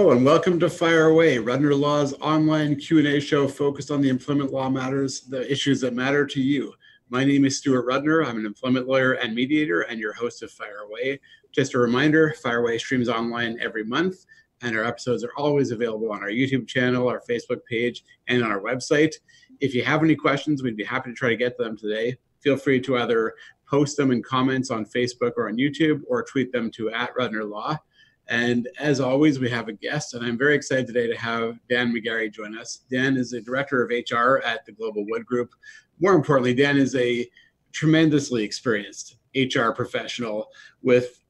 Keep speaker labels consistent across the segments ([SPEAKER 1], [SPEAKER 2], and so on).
[SPEAKER 1] Hello and welcome to Fire Away, Rudner Law's online Q&A show focused on the employment law matters, the issues that matter to you. My name is Stuart Rudner. I'm an employment lawyer and mediator and your host of Fire Away. Just a reminder, Fire Away streams online every month and our episodes are always available on our YouTube channel, our Facebook page, and on our website. If you have any questions, we'd be happy to try to get to them today. Feel free to either post them in comments on Facebook or on YouTube or tweet them to at Rudner Law. And as always, we have a guest, and I'm very excited today to have Dan McGarry join us. Dan is the director of HR at the Global Wood Group. More importantly, Dan is a tremendously experienced HR professional with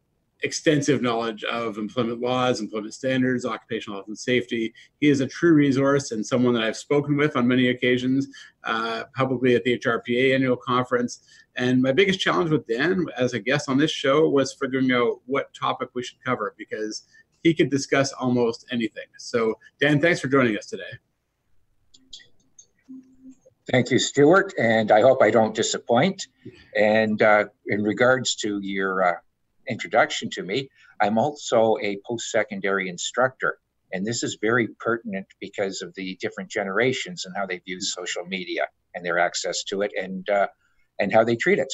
[SPEAKER 1] extensive knowledge of employment laws, employment standards, occupational health and safety. He is a true resource and someone that I've spoken with on many occasions, uh, publicly at the HRPA annual conference. And my biggest challenge with Dan as a guest on this show was figuring out what topic we should cover because he could discuss almost anything. So, Dan, thanks for joining us today.
[SPEAKER 2] Thank you, Stuart, and I hope I don't disappoint. And uh, in regards to your uh, introduction to me, I'm also a post-secondary instructor. And this is very pertinent because of the different generations and how they view social media and their access to it and, uh, and how they treat it.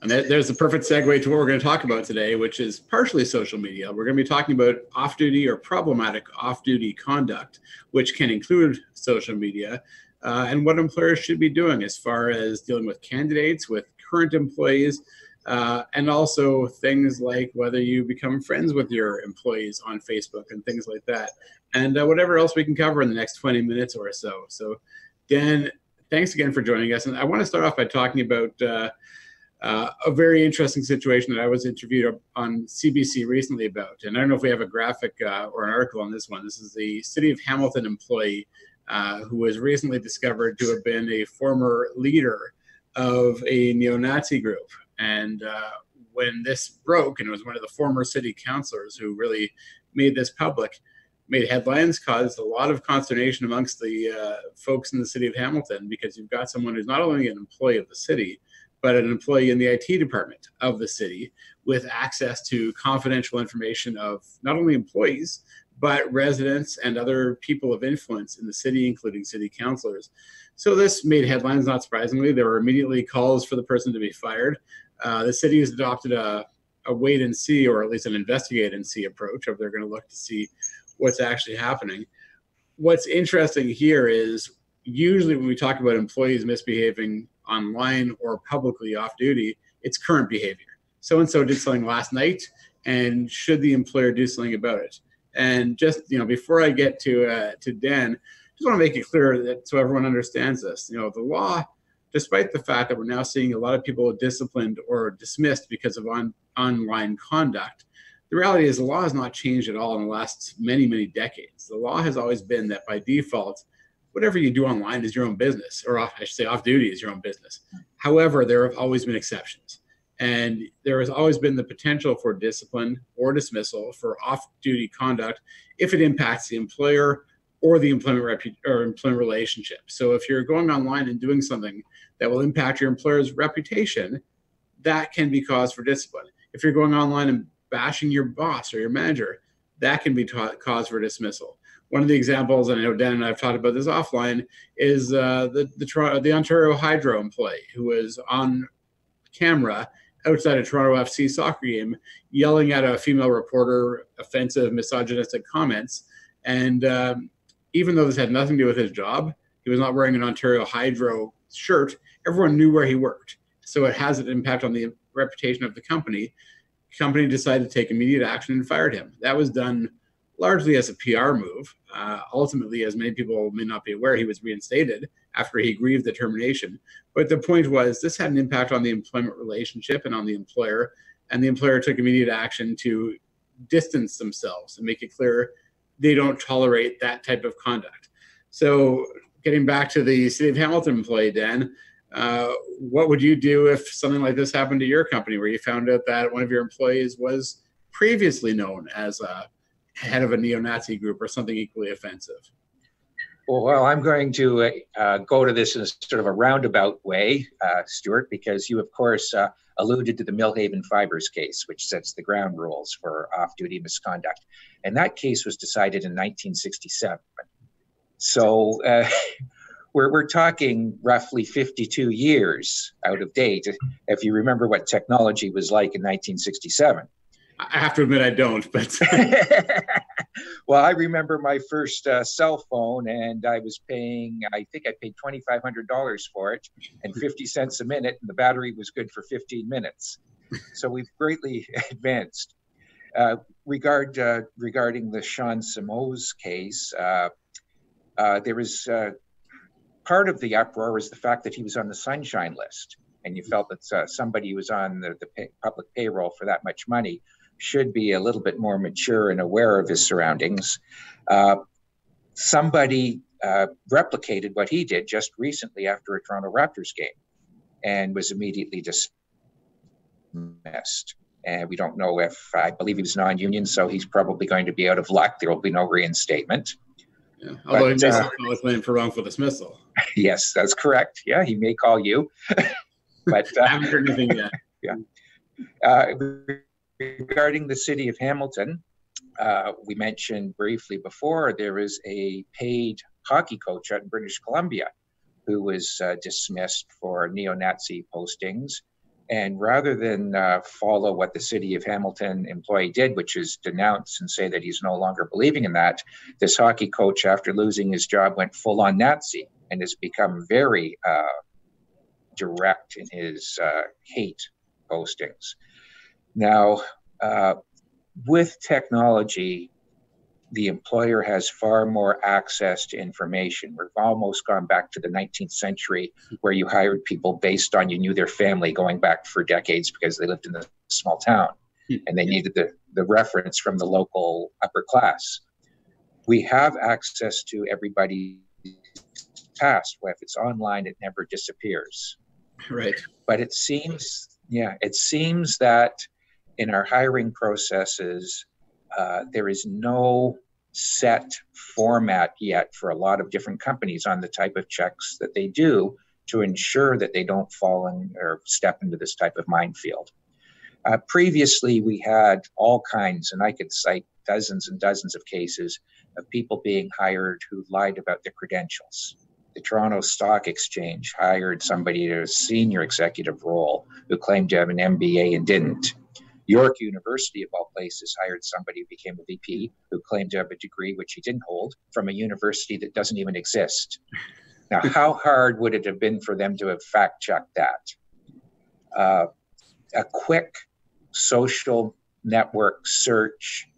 [SPEAKER 1] And there's a perfect segue to what we're going to talk about today, which is partially social media. We're going to be talking about off duty or problematic off duty conduct, which can include social media, uh, and what employers should be doing as far as dealing with candidates, with current employees, uh, and also things like whether you become friends with your employees on Facebook and things like that, and uh, whatever else we can cover in the next 20 minutes or so. So, Dan, thanks again for joining us. And I want to start off by talking about uh, uh a very interesting situation that I was interviewed on CBC recently about. And I don't know if we have a graphic uh, or an article on this one. This is the City of Hamilton employee uh, who was recently discovered to have been a former leader of a neo Nazi group. And uh, when this broke, and it was one of the former city councilors who really made this public, made headlines, caused a lot of consternation amongst the uh, folks in the city of Hamilton because you've got someone who's not only an employee of the city, but an employee in the IT department of the city with access to confidential information of not only employees, but residents and other people of influence in the city, including city councilors. So this made headlines, not surprisingly. There were immediately calls for the person to be fired. Uh, the city has adopted a, a wait and see, or at least an investigate and see approach of they're going to look to see what's actually happening. What's interesting here is usually when we talk about employees misbehaving online or publicly off duty, it's current behavior. So and so did something last night, and should the employer do something about it? And just you know, before I get to uh, to Dan, just want to make it clear that so everyone understands this. You know, the law, despite the fact that we're now seeing a lot of people disciplined or dismissed because of on, online conduct, the reality is the law has not changed at all in the last many many decades. The law has always been that by default, whatever you do online is your own business, or off, I should say off duty is your own business. However, there have always been exceptions. And there has always been the potential for discipline or dismissal for off duty conduct if it impacts the employer or the employment repu- or employment relationship. So if you're going online and doing something that will impact your employer's reputation, that can be cause for discipline. If you're going online and bashing your boss or your manager, that can be ta- cause for dismissal. One of the examples, and I know Dan and I have talked about this offline, is uh, the the, the Ontario Hydro employee who was on camera outside a Toronto FC soccer game yelling at a female reporter offensive, misogynistic comments. And um, even though this had nothing to do with his job, he was not wearing an Ontario Hydro shirt, everyone knew where he worked. So it has an impact on the reputation of the company. The company decided to take immediate action and fired him. That was done largely as a PR move. Uh, ultimately, as many people may not be aware, he was reinstated after he grieved the termination. But the point was, this had an impact on the employment relationship and on the employer, and the employer took immediate action to distance themselves and make it clear they don't tolerate that type of conduct. So, getting back to the City of Hamilton employee, Dan, uh, what would you do if something like this happened to your company, where you found out that one of your employees was previously known as a head of a neo-Nazi group or something equally offensive?
[SPEAKER 2] Well, I'm going to uh, go to this in sort of a roundabout way, uh, Stuart, because you, of course, uh, alluded to the Millhaven Fibers case, which sets the ground rules for off duty misconduct. And that case was decided in 1967. So uh, we're, we're talking roughly 52 years out of date, if you remember what technology was like in 1967.
[SPEAKER 1] I have to admit I don't, but
[SPEAKER 2] well, I remember my first uh, cell phone, and I was paying. I think I paid twenty five hundred dollars for it, and fifty cents a minute, and the battery was good for fifteen minutes. So we've greatly advanced. Uh, regard uh, regarding the Shawn Simoes case, uh, uh, there was uh, part of the uproar was the fact that he was on the sunshine list, and you felt that somebody who was on the, the pay, public payroll for that much money should be a little bit more mature and aware of his surroundings. Uh, somebody uh, replicated what he did just recently after a Toronto Raptors game and was immediately dismissed. And we don't know if, I believe he was non union, so he's probably going to be out of luck. There will be no reinstatement.
[SPEAKER 1] Yeah. Although but, he may uh, a for wrongful dismissal.
[SPEAKER 2] Yes, that's correct. Yeah, he may call you. but
[SPEAKER 1] uh, I haven't heard anything yet.
[SPEAKER 2] Yeah. Uh, regarding the city of Hamilton, uh, we mentioned briefly before there is a paid hockey coach out in British Columbia who was uh, dismissed for neo Nazi postings. And rather than uh, follow what the city of Hamilton employee did, which is denounce and say that he's no longer believing in that, this hockey coach, after losing his job, went full on Nazi and has become very uh, direct in his uh, hate postings. Now, uh, with technology, the employer has far more access to information. We've almost gone back to the 19th century where you hired people based on you knew their family going back for decades because they lived in a small town hmm. and they needed the, the reference from the local upper class. We have access to everybody's past. Where if it's online, it never disappears.
[SPEAKER 1] Right.
[SPEAKER 2] But it seems, yeah, it seems that in our hiring processes, uh, there is no set format yet for a lot of different companies on the type of checks that they do to ensure that they don't fall in or step into this type of minefield. Uh, previously, we had all kinds, and I could cite dozens and dozens of cases of people being hired who lied about their credentials. The Toronto Stock Exchange hired somebody to a senior executive role who claimed to have an MBA and didn't. York University, of all places, hired somebody who became a VP who claimed to have a degree which he didn't hold from a university that doesn't even exist. Now, how hard would it have been for them to have fact checked that? Uh, a quick social network search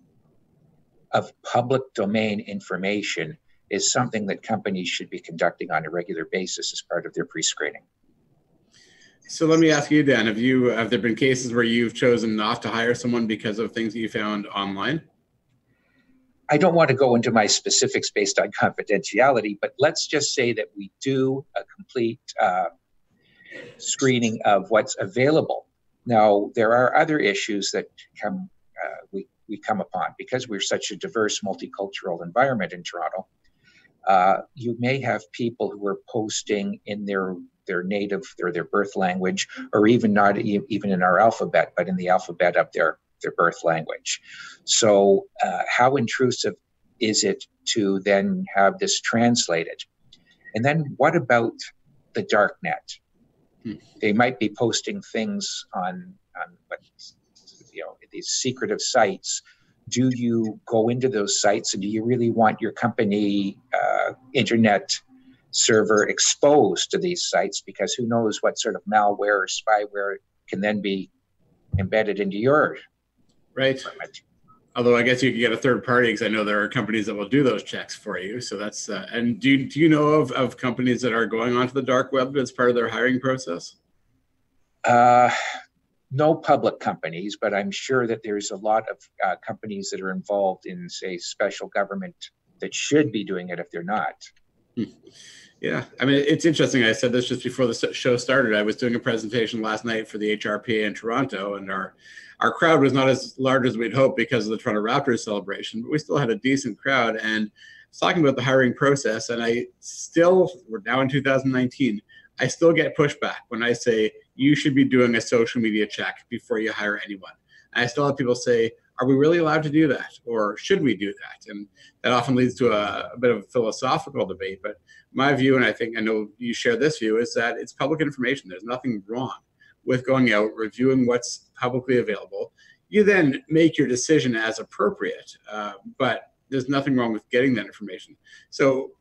[SPEAKER 2] of public domain information is something that companies should be conducting on a regular basis as part of their pre screening.
[SPEAKER 1] So let me ask you, Dan, have you have there been cases where you've chosen not to hire someone because of things that you found online?
[SPEAKER 2] I don't want to go into my specifics based on confidentiality, but let's just say that we do a complete uh, screening of what's available. Now, there are other issues that come uh, we we come upon because we're such a diverse, multicultural environment in Toronto. Uh, you may have people who are posting in their their native or their birth language, or even not even in our alphabet, but in the alphabet of their their birth language. So, uh, how intrusive is it to then have this translated? And then, what about the dark net? Hmm. They might be posting things on on what you know these secretive sites. Do you go into those sites and do you really want your company uh, internet server exposed to these sites? Because who knows what sort of malware or spyware can then be embedded into your
[SPEAKER 1] right. although i guess you could get a third party because i know there are companies that will do those checks for you. So that's uh, and do you, do you know of, of companies that are going onto the dark web as part of their hiring process?
[SPEAKER 2] Uh, no public companies but i'm sure that there's a lot of uh, companies that are involved in say special government that should be doing it if they're not.
[SPEAKER 1] Yeah, I mean, it's interesting. I said this just before the show started. I was doing a presentation last night for the HRPA in Toronto, and our our crowd was not as large as we'd hoped because of the Toronto Raptors celebration, but we still had a decent crowd. And I was talking about the hiring process, and I still, we're now in 2019, I still get pushback when I say you should be doing a social media check before you hire anyone. And I still have people say, are we really allowed to do that? Or should we do that? And that often leads to a, a, bit of a philosophical debate. But my view, and I think I know you share this view, is that it's public information. There's nothing wrong with going out, reviewing what's publicly available. You then make your decision as appropriate. Uh, but there's nothing wrong with getting that information. So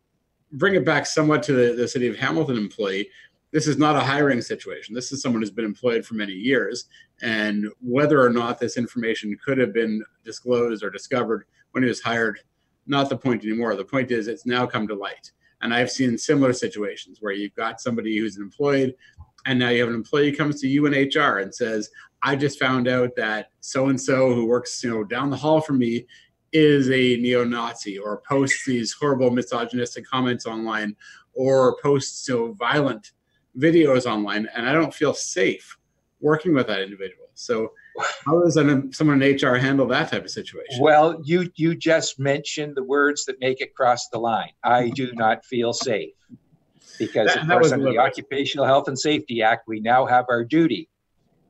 [SPEAKER 1] bring it back somewhat to the, the city of Hamilton employee. This is not a hiring situation. This is someone who's been employed for many years. And whether or not this information could have been disclosed or discovered when he was hired, not the point anymore. The point is it's now come to light. And I've seen similar situations where you've got somebody who's employed, and now you have an employee comes to you in HR and says, I just found out that so and so who works, you know, down the hall from me is a neo-Nazi or posts these horrible misogynistic comments online or posts you know, violent videos online, and I don't feel safe working with that individual. So, how does an, someone in HR handle that type of situation?
[SPEAKER 2] Well, you you just mentioned the words that make it cross the line. I do not feel safe because, that, of course, under the Occupational Health and Safety Act, we now have our duty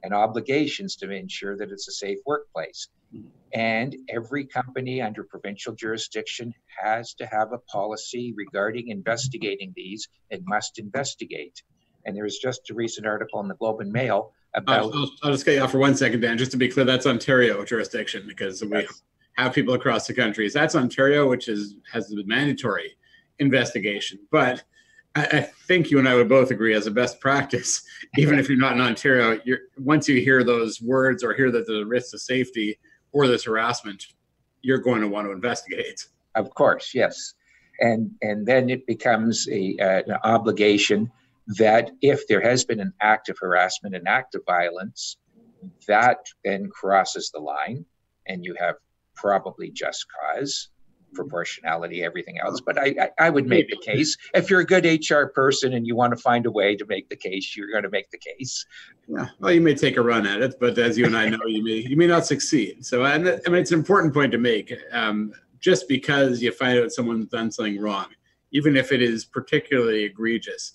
[SPEAKER 2] and obligations to ensure that it's a safe workplace. Mm-hmm. And every company under provincial jurisdiction has to have a policy regarding investigating these and must investigate. And there was just a recent article in the Globe and Mail about.
[SPEAKER 1] I'll, I'll, I'll just get you off for one second, Dan. Just to be clear, that's Ontario jurisdiction because we have people across the country. So that's Ontario, which is has the mandatory investigation. But I, I think you and I would both agree as a best practice, even if you're not in Ontario, you're once you hear those words or hear that the risks of safety or this harassment, you're going to want to investigate.
[SPEAKER 2] Of course, yes, and and then it becomes a uh, an obligation that if there has been an act of harassment, an act of violence, that then crosses the line, and you have probably just cause proportionality, everything else. But I, I, I, would make the case if you're a good HR person and you want to find a way to make the case, you're going to make the case.
[SPEAKER 1] Yeah. Well, you may take a run at it, but as you and I know, you may you may not succeed. So, and I mean, it's an important point to make. Um, just because you find out someone's done something wrong, even if it is particularly egregious,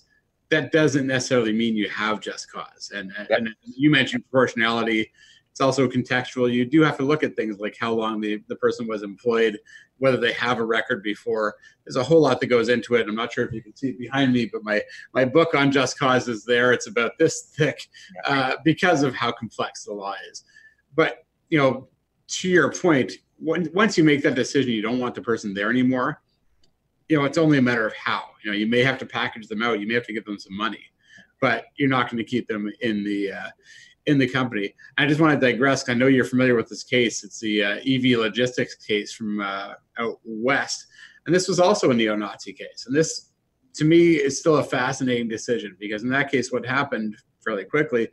[SPEAKER 1] that doesn't necessarily mean you have just cause. And, yep. and you mentioned proportionality it's also contextual. You do have to look at things like how long the, the person was employed, whether they have a record before. There's a whole lot that goes into it. I'm not sure if you can see it behind me, but my, my book on just cause is there. It's about this thick uh, because of how complex the law is. But, you know, to your point, once you make that decision, you don't want the person there anymore. You know, it's only a matter of how. You know, you may have to package them out. You may have to give them some money, but you're not going to keep them in the uh, in the company. I just want to digress. I know you're familiar with this case. It's the uh, EV Logistics case from uh, out west, and this was also a neo-Nazi case. And this, to me, is still a fascinating decision because in that case, what happened fairly quickly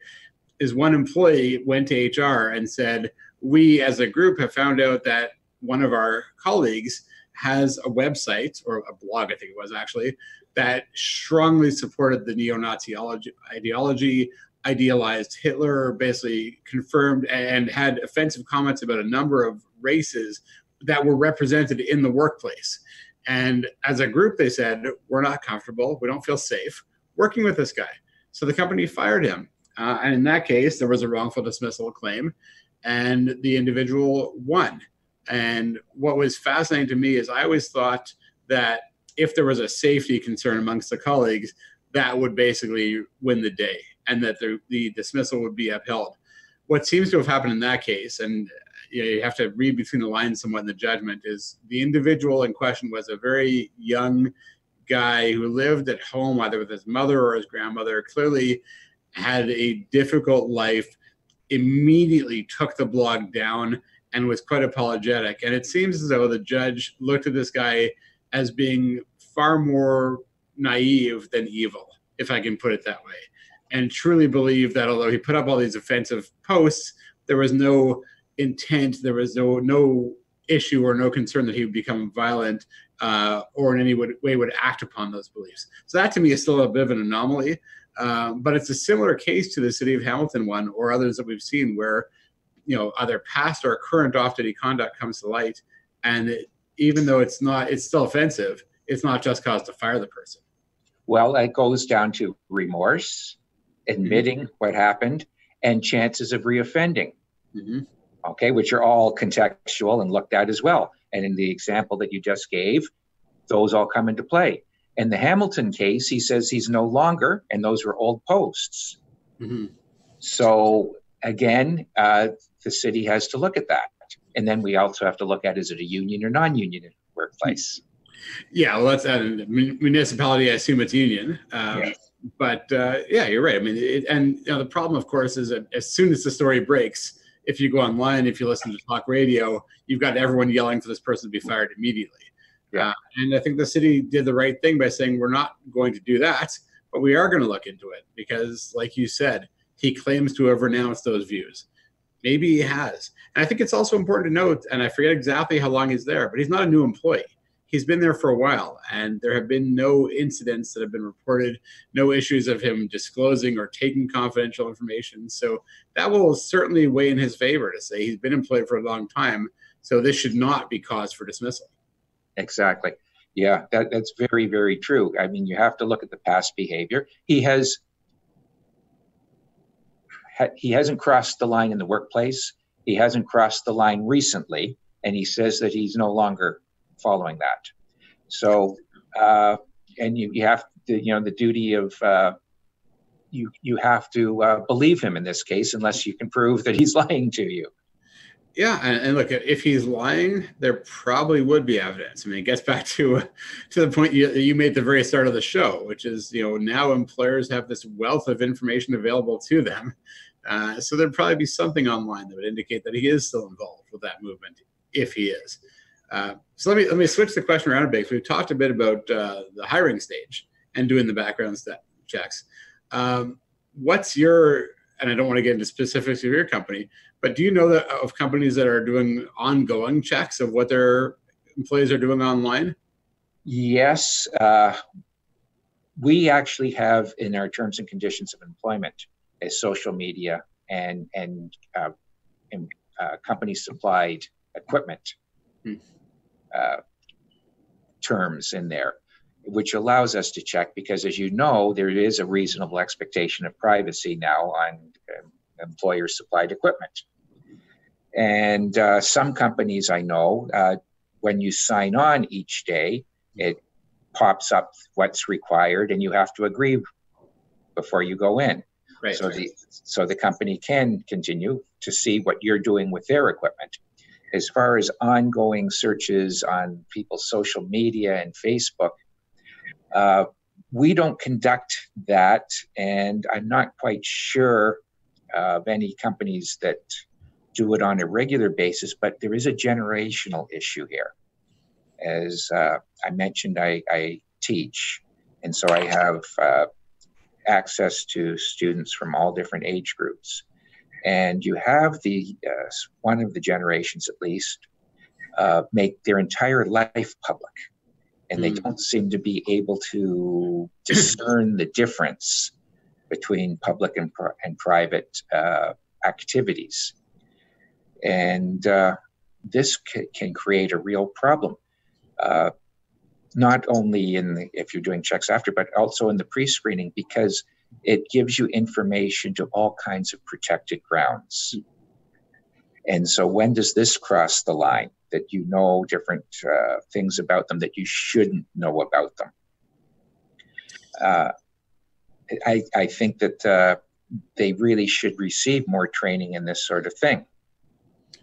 [SPEAKER 1] is one employee went to HR and said, "We, as a group, have found out that one of our colleagues." Has a website or a blog, I think it was actually, that strongly supported the neo-Nazi ideology, idealized Hitler, basically confirmed and had offensive comments about a number of races that were represented in the workplace. And as a group, they said, We're not comfortable. We don't feel safe working with this guy. So the company fired him. Uh, and in that case, there was a wrongful dismissal claim, and the individual won. And what was fascinating to me is I always thought that if there was a safety concern amongst the colleagues, that would basically win the day and that the, the dismissal would be upheld. What seems to have happened in that case, and you, know, you have to read between the lines somewhat in the judgment, is the individual in question was a very young guy who lived at home either with his mother or his grandmother, clearly had a difficult life, immediately took the blog down and was quite apologetic. And it seems as though the judge looked at this guy as being far more naive than evil, if I can put it that way and truly believed that although he put up all these offensive posts, there was no intent, there was no no issue or no concern that he would become violent uh, or in any way would act upon those beliefs. So that to me is still a bit of an anomaly, uh, but it's a similar case to the city of Hamilton one or others that we've seen where you know either past or current off-duty conduct comes to light, and it, even though it's not, it's still offensive. It's not just cause to fire the person.
[SPEAKER 2] Well, it goes down to remorse, admitting mm-hmm. what happened, and chances of reoffending. Mm-hmm. Okay, which are all contextual and looked at as well. And in the example that you just gave, those all come into play. In the Hamilton case, he says he's no longer, and those were old posts. Mm-hmm. So again, uh, the city has to look at that. And then we also have to look at is it a union or non union workplace?
[SPEAKER 1] Yeah, well, that's a municipality. I assume it's union. Um, yes. But uh, yeah, you're right. I mean, it, and you know, the problem, of course, is that as soon as the story breaks, if you go online, if you listen to talk radio, you've got everyone yelling for this person to be fired immediately. Yeah. Uh, and I think the city did the right thing by saying we're not going to do that, but we are going to look into it because, like you said, he claims to have renounced those views. Maybe he has. And I think it's also important to note, and I forget exactly how long he's there, but he's not a new employee. He's been there for a while, and there have been no incidents that have been reported, no issues of him disclosing or taking confidential information. So that will certainly weigh in his favor to say he's been employed for a long time. So this should not be cause for dismissal.
[SPEAKER 2] Exactly. Yeah, that, that's very, very true. I mean, you have to look at the past behavior. He has he hasn't crossed the line in the workplace. He hasn't crossed the line recently, and he says that he's no longer following that. So, uh, and you, you have to, you know, the duty of uh, you you have to uh, believe him in this case, unless you can prove that he's lying to you.
[SPEAKER 1] Yeah, and, and, look, if he's lying, there probably would be evidence. I mean, it gets back to to the point you, you made at the very start of the show, which is you know now employers have this wealth of information available to them, uh, so there'd probably be something online that would indicate that he is still involved with that movement, if he is. Uh, so let me let me switch the question around a bit. We've talked a bit about uh, the hiring stage and doing the background step checks. Um, what's your and I don't want to get into specifics of your company, but do you know that of companies that are doing ongoing checks of what their employees are doing online?
[SPEAKER 2] Yes, uh, we actually have in our terms and conditions of employment a social media and and, uh, and uh, company supplied equipment hmm. Uh, terms in there which allows us to check because as you know there is a reasonable expectation of privacy now on um, employer supplied equipment and uh, some companies I know, uh, when you sign on each day, it pops up what's required, and you have to agree before you go in. Right, so right. the so the company can continue to see what you're doing with their equipment. As far as ongoing searches on people's social media and Facebook, uh, we don't conduct that, and I'm not quite sure of any companies that do it on a regular basis, but there is a generational issue here. As uh, I mentioned, I, I, teach, and so I have uh, access to students from all different age groups. And you have the uh, one of the generations, at least, uh, make their entire life public, and mm. they hmm. don't seem to be able to discern the difference between public and, and private uh, activities. And uh, this c- can create a real problem, uh, not only in the, if you're doing checks after, but also in the pre-screening because it gives you information to all kinds of protected grounds. And so, when does this cross the line that you know different uh, things about them that you shouldn't know about them? Uh, I, I, think that uh, they really should receive more training in this sort of thing.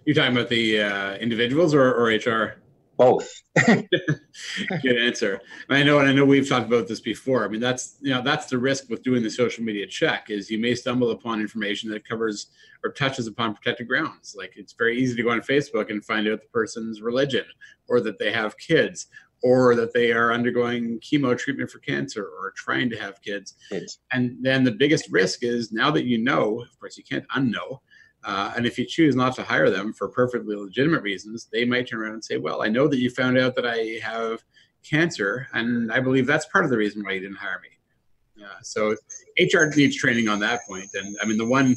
[SPEAKER 1] You're talking about the uh, individuals or, or HR?
[SPEAKER 2] Both.
[SPEAKER 1] Good answer. I know, and I know we've talked about this before. I mean, that's you know that's the risk with doing the social media check is you may stumble upon information that covers or touches upon protected grounds. Like it's very easy to go on Facebook and find out the person's religion, or that they have kids, or that they are undergoing chemo treatment for cancer or trying to have kids. kids. And then the biggest risk is now that you know, of course, you can't unknow uh, and if you choose not to hire them for perfectly legitimate reasons, they might turn around and say, Well, I know that you found out that I have cancer, and I believe that's part of the reason why you didn't hire me. Uh, so HR needs training on that point. And I mean, the one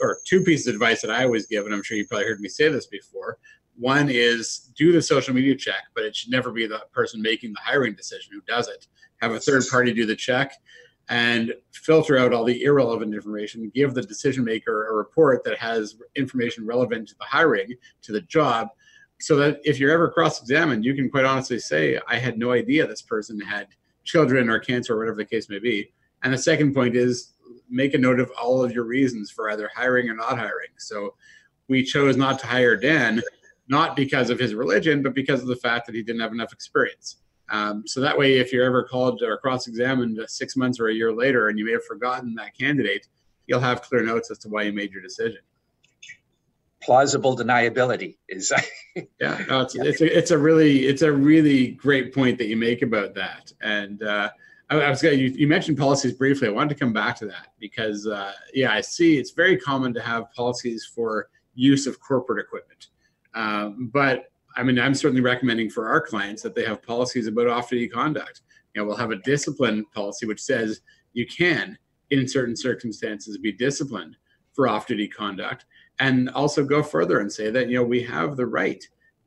[SPEAKER 1] or two pieces of advice that I always give, and I'm sure you probably heard me say this before, One is do the social media check, but it should never be the person making the hiring decision who does it. Have a third party do the check and filter out all the irrelevant information, give the decision maker a report that has information relevant to the hiring, to the job, so that if you're ever cross examined, you can quite honestly say, I had no idea this person had children or cancer or whatever the case may be. And the second point is make a note of all of your reasons for either hiring or not hiring. So we chose not to hire Dan, not because of his religion, but because of the fact that he didn't have enough experience. Um, so that way, if you're ever called or cross-examined six months or a year later, and you may have forgotten that candidate, you'll have clear notes as to why you made your decision.
[SPEAKER 2] Plausible deniability is.
[SPEAKER 1] yeah, no, it's, it's a, it's a really it's a really great point that you make about that, and uh, I, I was going you, you mentioned policies briefly. I wanted to come back to that because uh, yeah, I see it's very common to have policies for use of corporate equipment, um, but I mean, I'm certainly recommending for our clients that they have policies about off-duty conduct. You know, we'll have a discipline policy which says you can, in certain circumstances, be disciplined for off-duty conduct, and also go further and say that you know we have the right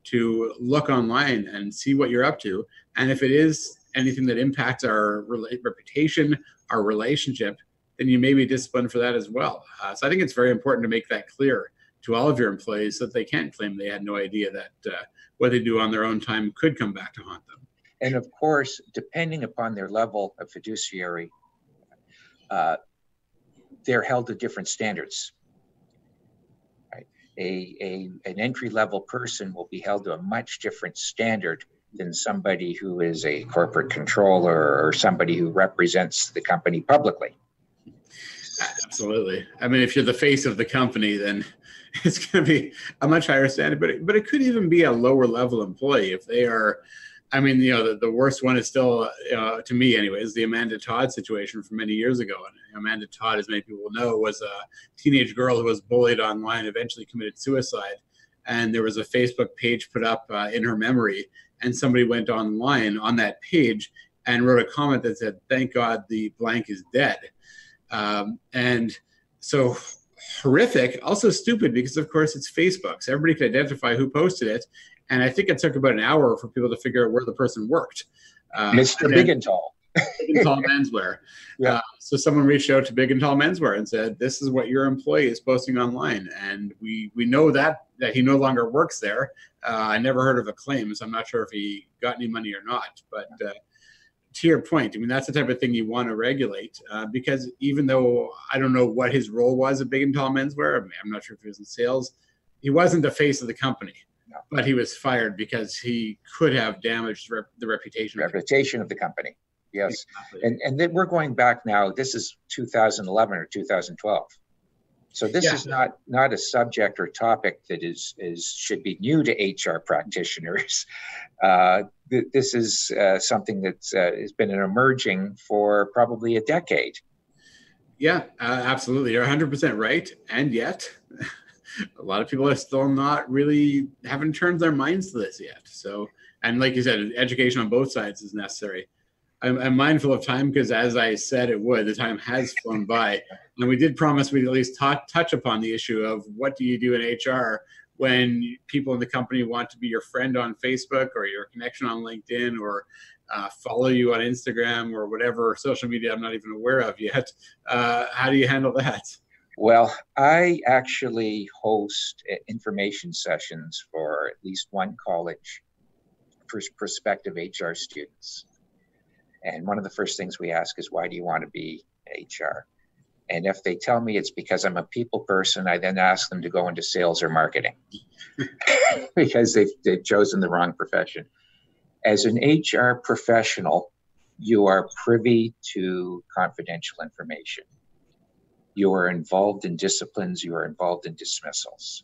[SPEAKER 1] to look online and see what you're up to, and if it is anything that impacts our reputation, our relationship, then you may be disciplined for that as well. Uh, so I think it's very important to make that clear to all of your employees so that they can't claim they had no idea that uh, what they do on their own time could come back to haunt them.
[SPEAKER 2] And of course, depending upon their level of fiduciary, uh, they're held to different standards. Right? A, a, an entry level person will be held to a much different standard than somebody who is a corporate controller or somebody who represents the company publicly.
[SPEAKER 1] Absolutely. I mean, if you're the face of the company, then it's going to be a much higher standard. But it, but it could even be a lower level employee if they are. I mean, you know, the, the worst one is still, uh, to me, anyways, the Amanda Todd situation from many years ago. And Amanda Todd, as many people know, was a teenage girl who was bullied online, eventually committed suicide. And there was a Facebook page put up uh, in her memory, and somebody went online on that page and wrote a comment that said, "Thank God the blank is dead." Um, and so horrific, also stupid because of course it's Facebook, so everybody could identify who posted it. And I think it took about an hour for people to figure out where the person worked.
[SPEAKER 2] Uh, Mr. Big and Tall.
[SPEAKER 1] Big and Tall Menswear. Yeah. Uh, so someone reached out to Big and Tall Menswear and said, "This is what your employee is posting online," and we we know that that he no longer works there. Uh, I never heard of a claim, so I'm not sure if he got any money or not. But uh, to your point, I mean, that's the type of thing you want to regulate uh, because even though I don't know what his role was at Big and Tall Menswear, I mean, I'm not sure if he was in sales, he wasn't the face of the company, no. but he was fired because he could have damaged rep- the reputation.
[SPEAKER 2] Reputation of the company. Yes, exactly. and and then we're going back now. This is 2011 or 2012. So this yeah. is not not a subject or topic that is is should be new to HR practitioners. Uh, th- this is uh, something that uh, has been emerging for probably a decade.
[SPEAKER 1] Yeah, uh, absolutely. You're 100% right. And yet, a lot of people are still not really haven't turned their minds to this yet. So, and like you said, education on both sides is necessary. I'm, I'm mindful of time because, as I said it would, the time has flown by. And we did promise we'd at least t- touch upon the issue of what do you do in HR when people in the company want to be your friend on Facebook or your connection on LinkedIn or uh, follow you on Instagram or whatever social media I'm not even aware of yet. Uh, how do you handle that?
[SPEAKER 2] Well, I actually host uh, information sessions for at least one college for prospective HR students. And one of the first things we ask is, why do you want to be HR? And if they tell me it's because I'm a people person, I then ask them to go into sales or marketing because they've, they've chosen the wrong profession. As an HR professional, you are privy to confidential information. You are involved in disciplines, you are involved in dismissals.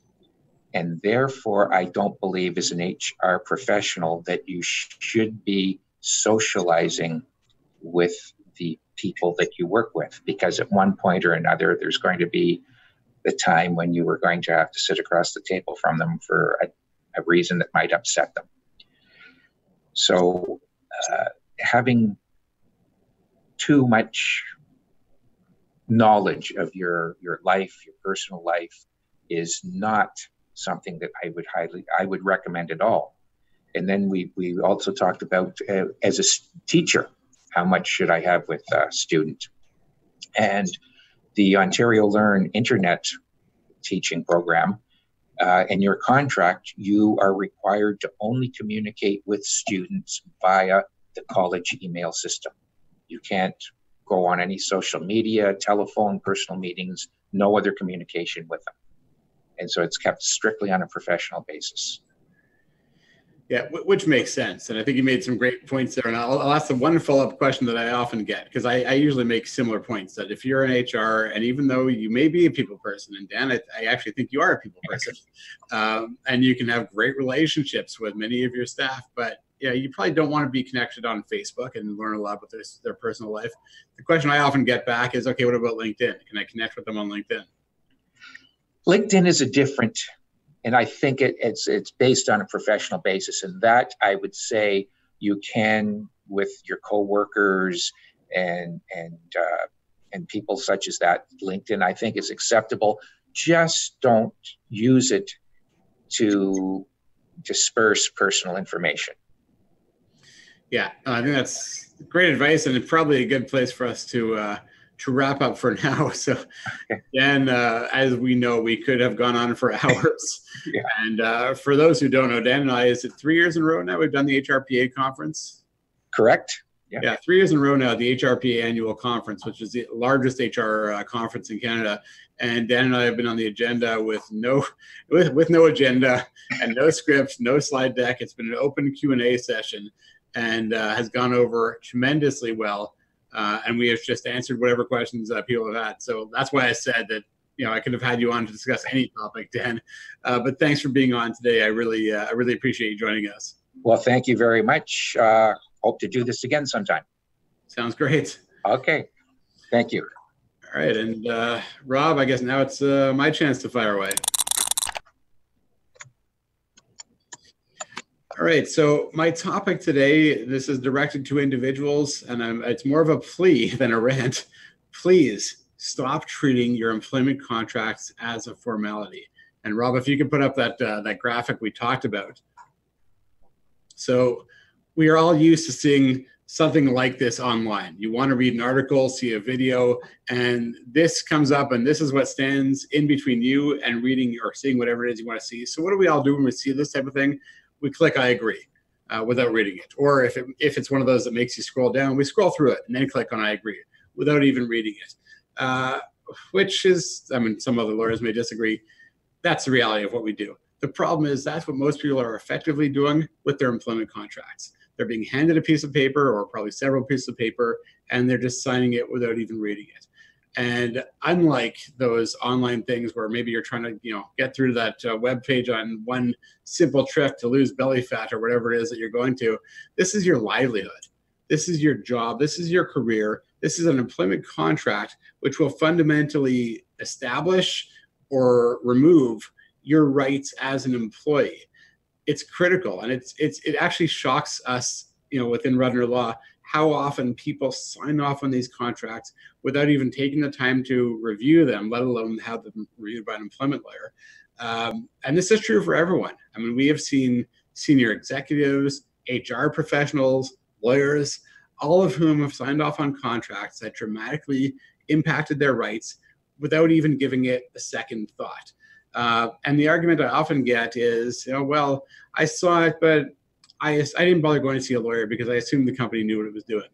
[SPEAKER 2] And therefore, I don't believe as an HR professional that you should be socializing with people that you work with because at one point or another there's going to be the time when you are going to have to sit across the table from them for a, a reason that might upset them so uh, having too much knowledge of your your life your personal life is not something that I would highly I would recommend at all. And then we we also talked about uh, as a teacher, how much should I have with a student, and the Ontario Learn Internet teaching program. Uh, in your contract, you are required to only communicate with students via the college email system. You can't go on any social media, telephone, personal meetings, no other communication with them. And so it's kept strictly on a professional basis.
[SPEAKER 1] Yeah, which makes sense. And I think you made some great points there. And I'll, I'll ask the one follow up question that I often get because I, I, usually make similar points that if you're an HR, and even though you may be a people person, and Dan, I, I actually think you are a people person, um, and you can have great relationships with many of your staff, but yeah, you probably don't want to be connected on Facebook and learn a lot about their, their personal life. The question I often get back is, okay, what about LinkedIn? Can I connect with them on LinkedIn?
[SPEAKER 2] LinkedIn is a different and I think it, it's it's based on a professional basis, and that I would say you can with your coworkers and and uh, and people such as that. LinkedIn, I think, is acceptable. Just don't use it to disperse personal information.
[SPEAKER 1] Yeah, I think that's great advice, and it's probably a good place for us to uh, to wrap up for now. So, Dan, uh, as we know, we could have gone on for hours. yeah. And uh, for those who don't know, Dan and I, is it three years in a row now? We've done the HRPA conference.
[SPEAKER 2] Correct.
[SPEAKER 1] Yeah. yeah, three years in a row now, the HRPA annual conference, which is the largest HR uh, conference in Canada. And Dan and I have been on the agenda with no, with, with no agenda and no script, no slide deck. It's been an open Q and A session, and uh, has gone over tremendously well. Uh, and we have just answered whatever questions uh, people have had. So that's why I said that you know I could have had you on to discuss any topic, Dan. Uh, but thanks for being on today. I really uh, I really appreciate you joining us.
[SPEAKER 2] Well, thank you very much. Uh, hope to do this again sometime.
[SPEAKER 1] Sounds great.
[SPEAKER 2] Okay, thank you.
[SPEAKER 1] All right, and uh, Rob, I guess now it's my chance to fire away. All right. So my topic today, this is directed to individuals, and I'm, it's more of a plea than a rant. Please stop treating your employment contracts as a formality. And Rob, if you could put up that uh, that graphic we talked about. So we are all used to seeing something like this online. You want to read an article, see a video, and this comes up, and this is what stands in between you and reading or seeing whatever it is you want to see. So what do we all do when we see this type of thing? We click I agree uh, without reading it. Or if, it, if it's one of those that makes you scroll down, we scroll through it and then click on I agree without even reading it. Uh, which is, I mean, some other lawyers may disagree. That's the reality of what we do. The problem is that's what most people are effectively doing with their employment contracts. They're being handed a piece of paper or probably several pieces of paper, and they're just signing it without even reading it. And unlike those online things where maybe you're trying to, you know, get through that uh, web page on one simple trick to lose belly fat or whatever it is that you're going to, this is your livelihood. This is your job. This is your career. This is an employment contract which will fundamentally establish or remove your rights as an employee. It's critical, and it's it's it actually shocks us, you know, within Rudner Law how often people sign off on these contracts without even taking the time to review them, let alone have them reviewed by an employment lawyer. Um, and this is true for everyone. I mean, we have seen senior executives, HR professionals, lawyers, all of whom have signed off on contracts that dramatically impacted their rights without even giving it a second thought. Uh, and the argument I often get is, you know, well, I saw it, but I, I didn't bother going to see a lawyer because I assumed the company knew what it was doing.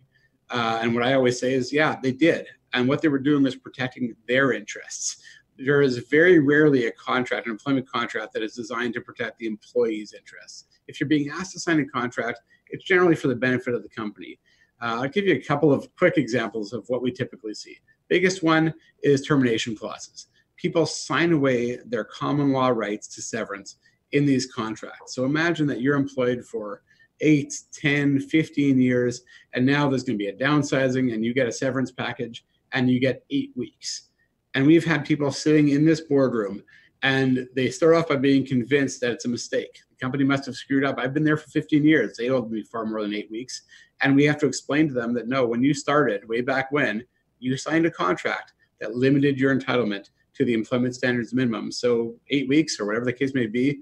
[SPEAKER 1] Uh, and what I always say is, yeah, they did. And what they were doing was protecting their interests. There is very rarely a contract, an employment contract, that is designed to protect the employee's interests. If you're being asked to sign a contract, it's generally for the benefit of the company. Uh, I'll give you a couple of quick examples of what we typically see. Biggest one is termination clauses. People sign away their common law rights to severance in these contracts. So imagine that you're employed for 8, 10, 15 years, and now there's going to be a downsizing and you get a severance package and you get eight weeks. And we've had people sitting in this boardroom and they start off by being convinced that it's a mistake. The company must have screwed up. I've been there for 15 years. They owed me far more than eight weeks. And we have to explain to them that no, when you started way back when, you signed a contract that limited your entitlement to the employment standards minimum. So eight weeks or whatever the case may be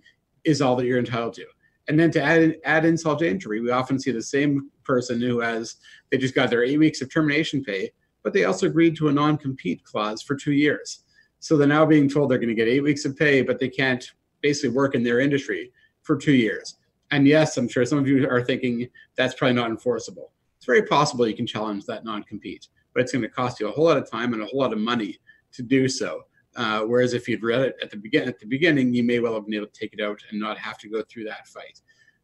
[SPEAKER 1] is all that you're entitled to. And then to add, add insult to injury, we often see the same person who has, they just got their eight weeks of termination pay, but they also agreed to a non compete clause for two years. So they're now being told they're going to get eight weeks of pay, but they can't basically work in their industry for two years. And yes, I'm sure some of you are thinking that's probably not enforceable. It's very possible you can challenge that non compete, but it's going to cost you a whole lot of time and a whole lot of money to do so. Uh, whereas if you'd read it at the begin at the beginning, you may well have been able to take it out and not have to go through that fight.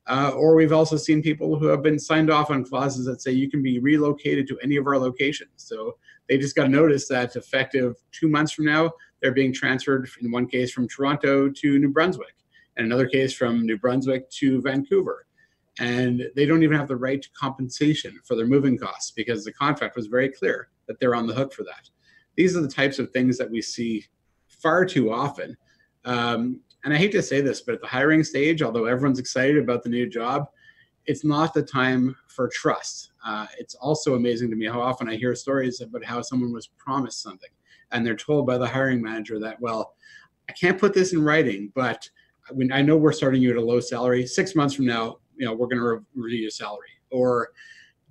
[SPEAKER 1] Uh, or we've also seen people who have been signed off on clauses that say you can be relocated to any of our locations. So they just got notice that effective two months from now, they're being transferred in one case from Toronto to New Brunswick, and another case from New Brunswick to Vancouver. And they don't even have the right to compensation for their moving costs because the contract was very clear that they're on the hook for that. These are the types of things that we see far too often. Um, and I hate to say this, but at the hiring stage, although everyone's excited about the new job, it's not the time for trust. Uh, it's also amazing to me how often I hear stories about how someone was promised something and they're told by the hiring manager that, well, I can't put this in writing, but when I know we're starting you at a low salary, six months from now, you know, we're going to re- review your salary. Or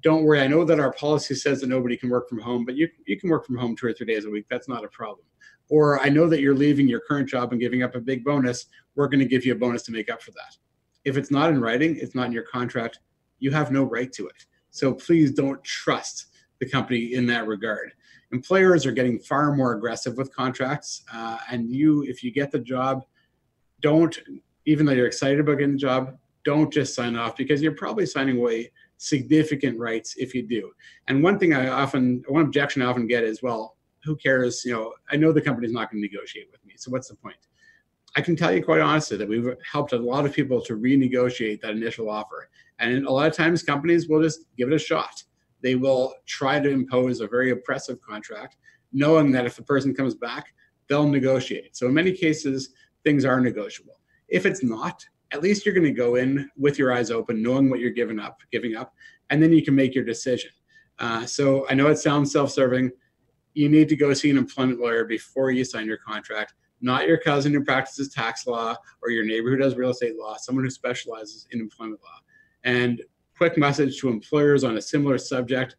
[SPEAKER 1] don't worry, I know that our policy says that nobody can work from home, but you, you can work from home two or three days a week. That's not a problem. Or I know that you're leaving your current job and giving up a big bonus. We're going to give you a bonus to make up for that. If it's not in writing, it's not in your contract, you have no right to it. So please don't trust the company in that regard. Employers are getting far more aggressive with contracts. Uh, and you, if you get the job, don't, even though you're excited about getting the job, don't just sign off because you're probably signing away significant rights if you do. And one thing I often, one objection I often get is, well, who cares? You know, I know the company's not going to negotiate with me. So what's the point? I can tell you quite honestly that we've helped a lot of people to renegotiate that initial offer. And a lot of times companies will just give it a shot. They will try to impose a very oppressive contract, knowing that if the person comes back, they'll negotiate. So in many cases, things are negotiable. If it's not, at least you're going to go in with your eyes open, knowing what you're giving up, giving up, and then you can make your decision. Uh, so I know it sounds self-serving. You need to go see an employment lawyer before you sign your contract, not your cousin who practices tax law or your neighbor who does real estate law, someone who specializes in employment law. And quick message to employers on a similar subject.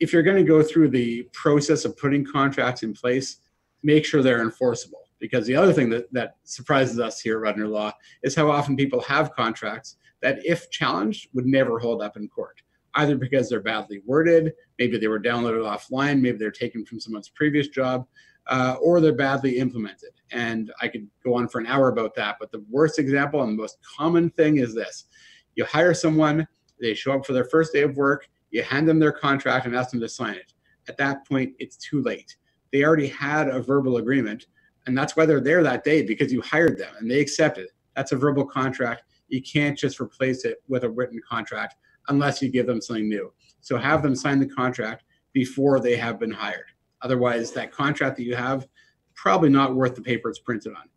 [SPEAKER 1] If you're going to go through the process of putting contracts in place, make sure they're enforceable because the other thing that, that surprises us here at Rudner Law is how often people have contracts that, if challenged, would never hold up in court, either because they're badly worded, maybe they were downloaded offline, maybe they're taken from someone's previous job, uh, or they're badly implemented. And I could go on for an hour about that, but the worst example and the most common thing is this you hire someone, they show up for their first day of work, you hand them their contract and ask them to sign it. At that point, it's too late. They already had a verbal agreement and that's why they're there that day because you hired them and they accepted. That's a verbal contract. You can't just replace it with a written contract unless you give them something new. So have them sign the contract before they have been hired. Otherwise, that contract that you have probably not worth the paper it's printed on.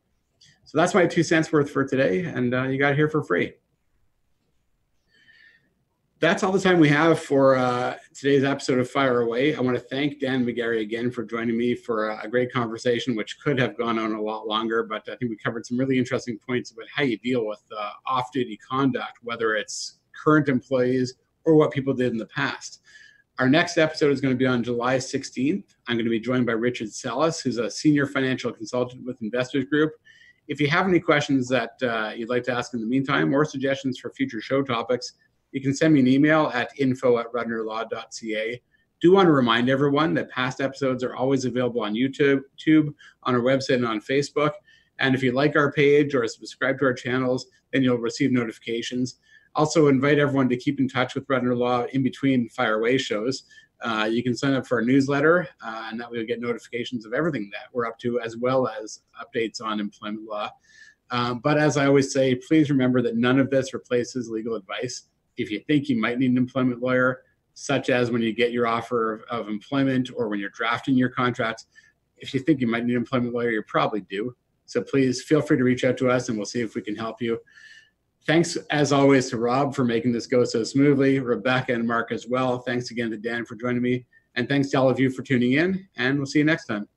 [SPEAKER 1] So that's my two cents worth for today, and uh, you got here for free that's all the time we have for uh, today's episode of Fire Away. I want to thank Dan McGarry again for joining me for a, great conversation, which could have gone on a lot longer, but I think we covered some really interesting points about how you deal with uh, off duty conduct, whether it's current employees or what people did in the past. Our next episode is going to be on July 16th. I'm going to be joined by Richard Salas, who's a senior financial consultant with Investors Group. If you have any questions that uh, you'd like to ask in the meantime or suggestions for future show topics, you can send me an email at info at rudnerlaw.ca. Do want to remind everyone that past episodes are always available on YouTube, Tube, on our website, and on Facebook. And if you like our page or subscribe to our channels, then you'll receive notifications. Also, invite everyone to keep in touch with Rudner Law in between Fire Away shows. Uh, you can sign up for our newsletter, uh, and that way you'll get notifications of everything that we're up to, as well as updates on employment law. Um, but as I always say, please remember that none of this replaces legal advice if you think you might need an employment lawyer, such as when you get your offer of, of employment or when you're drafting your contracts, if you think you might need an employment lawyer, you probably do. So please feel free to reach out to us and we'll see if we can help you. Thanks, as always, to Rob for making this go so smoothly, Rebecca and Mark as well. Thanks again to Dan for joining me. And thanks to all of you for tuning in, and we'll see you next time.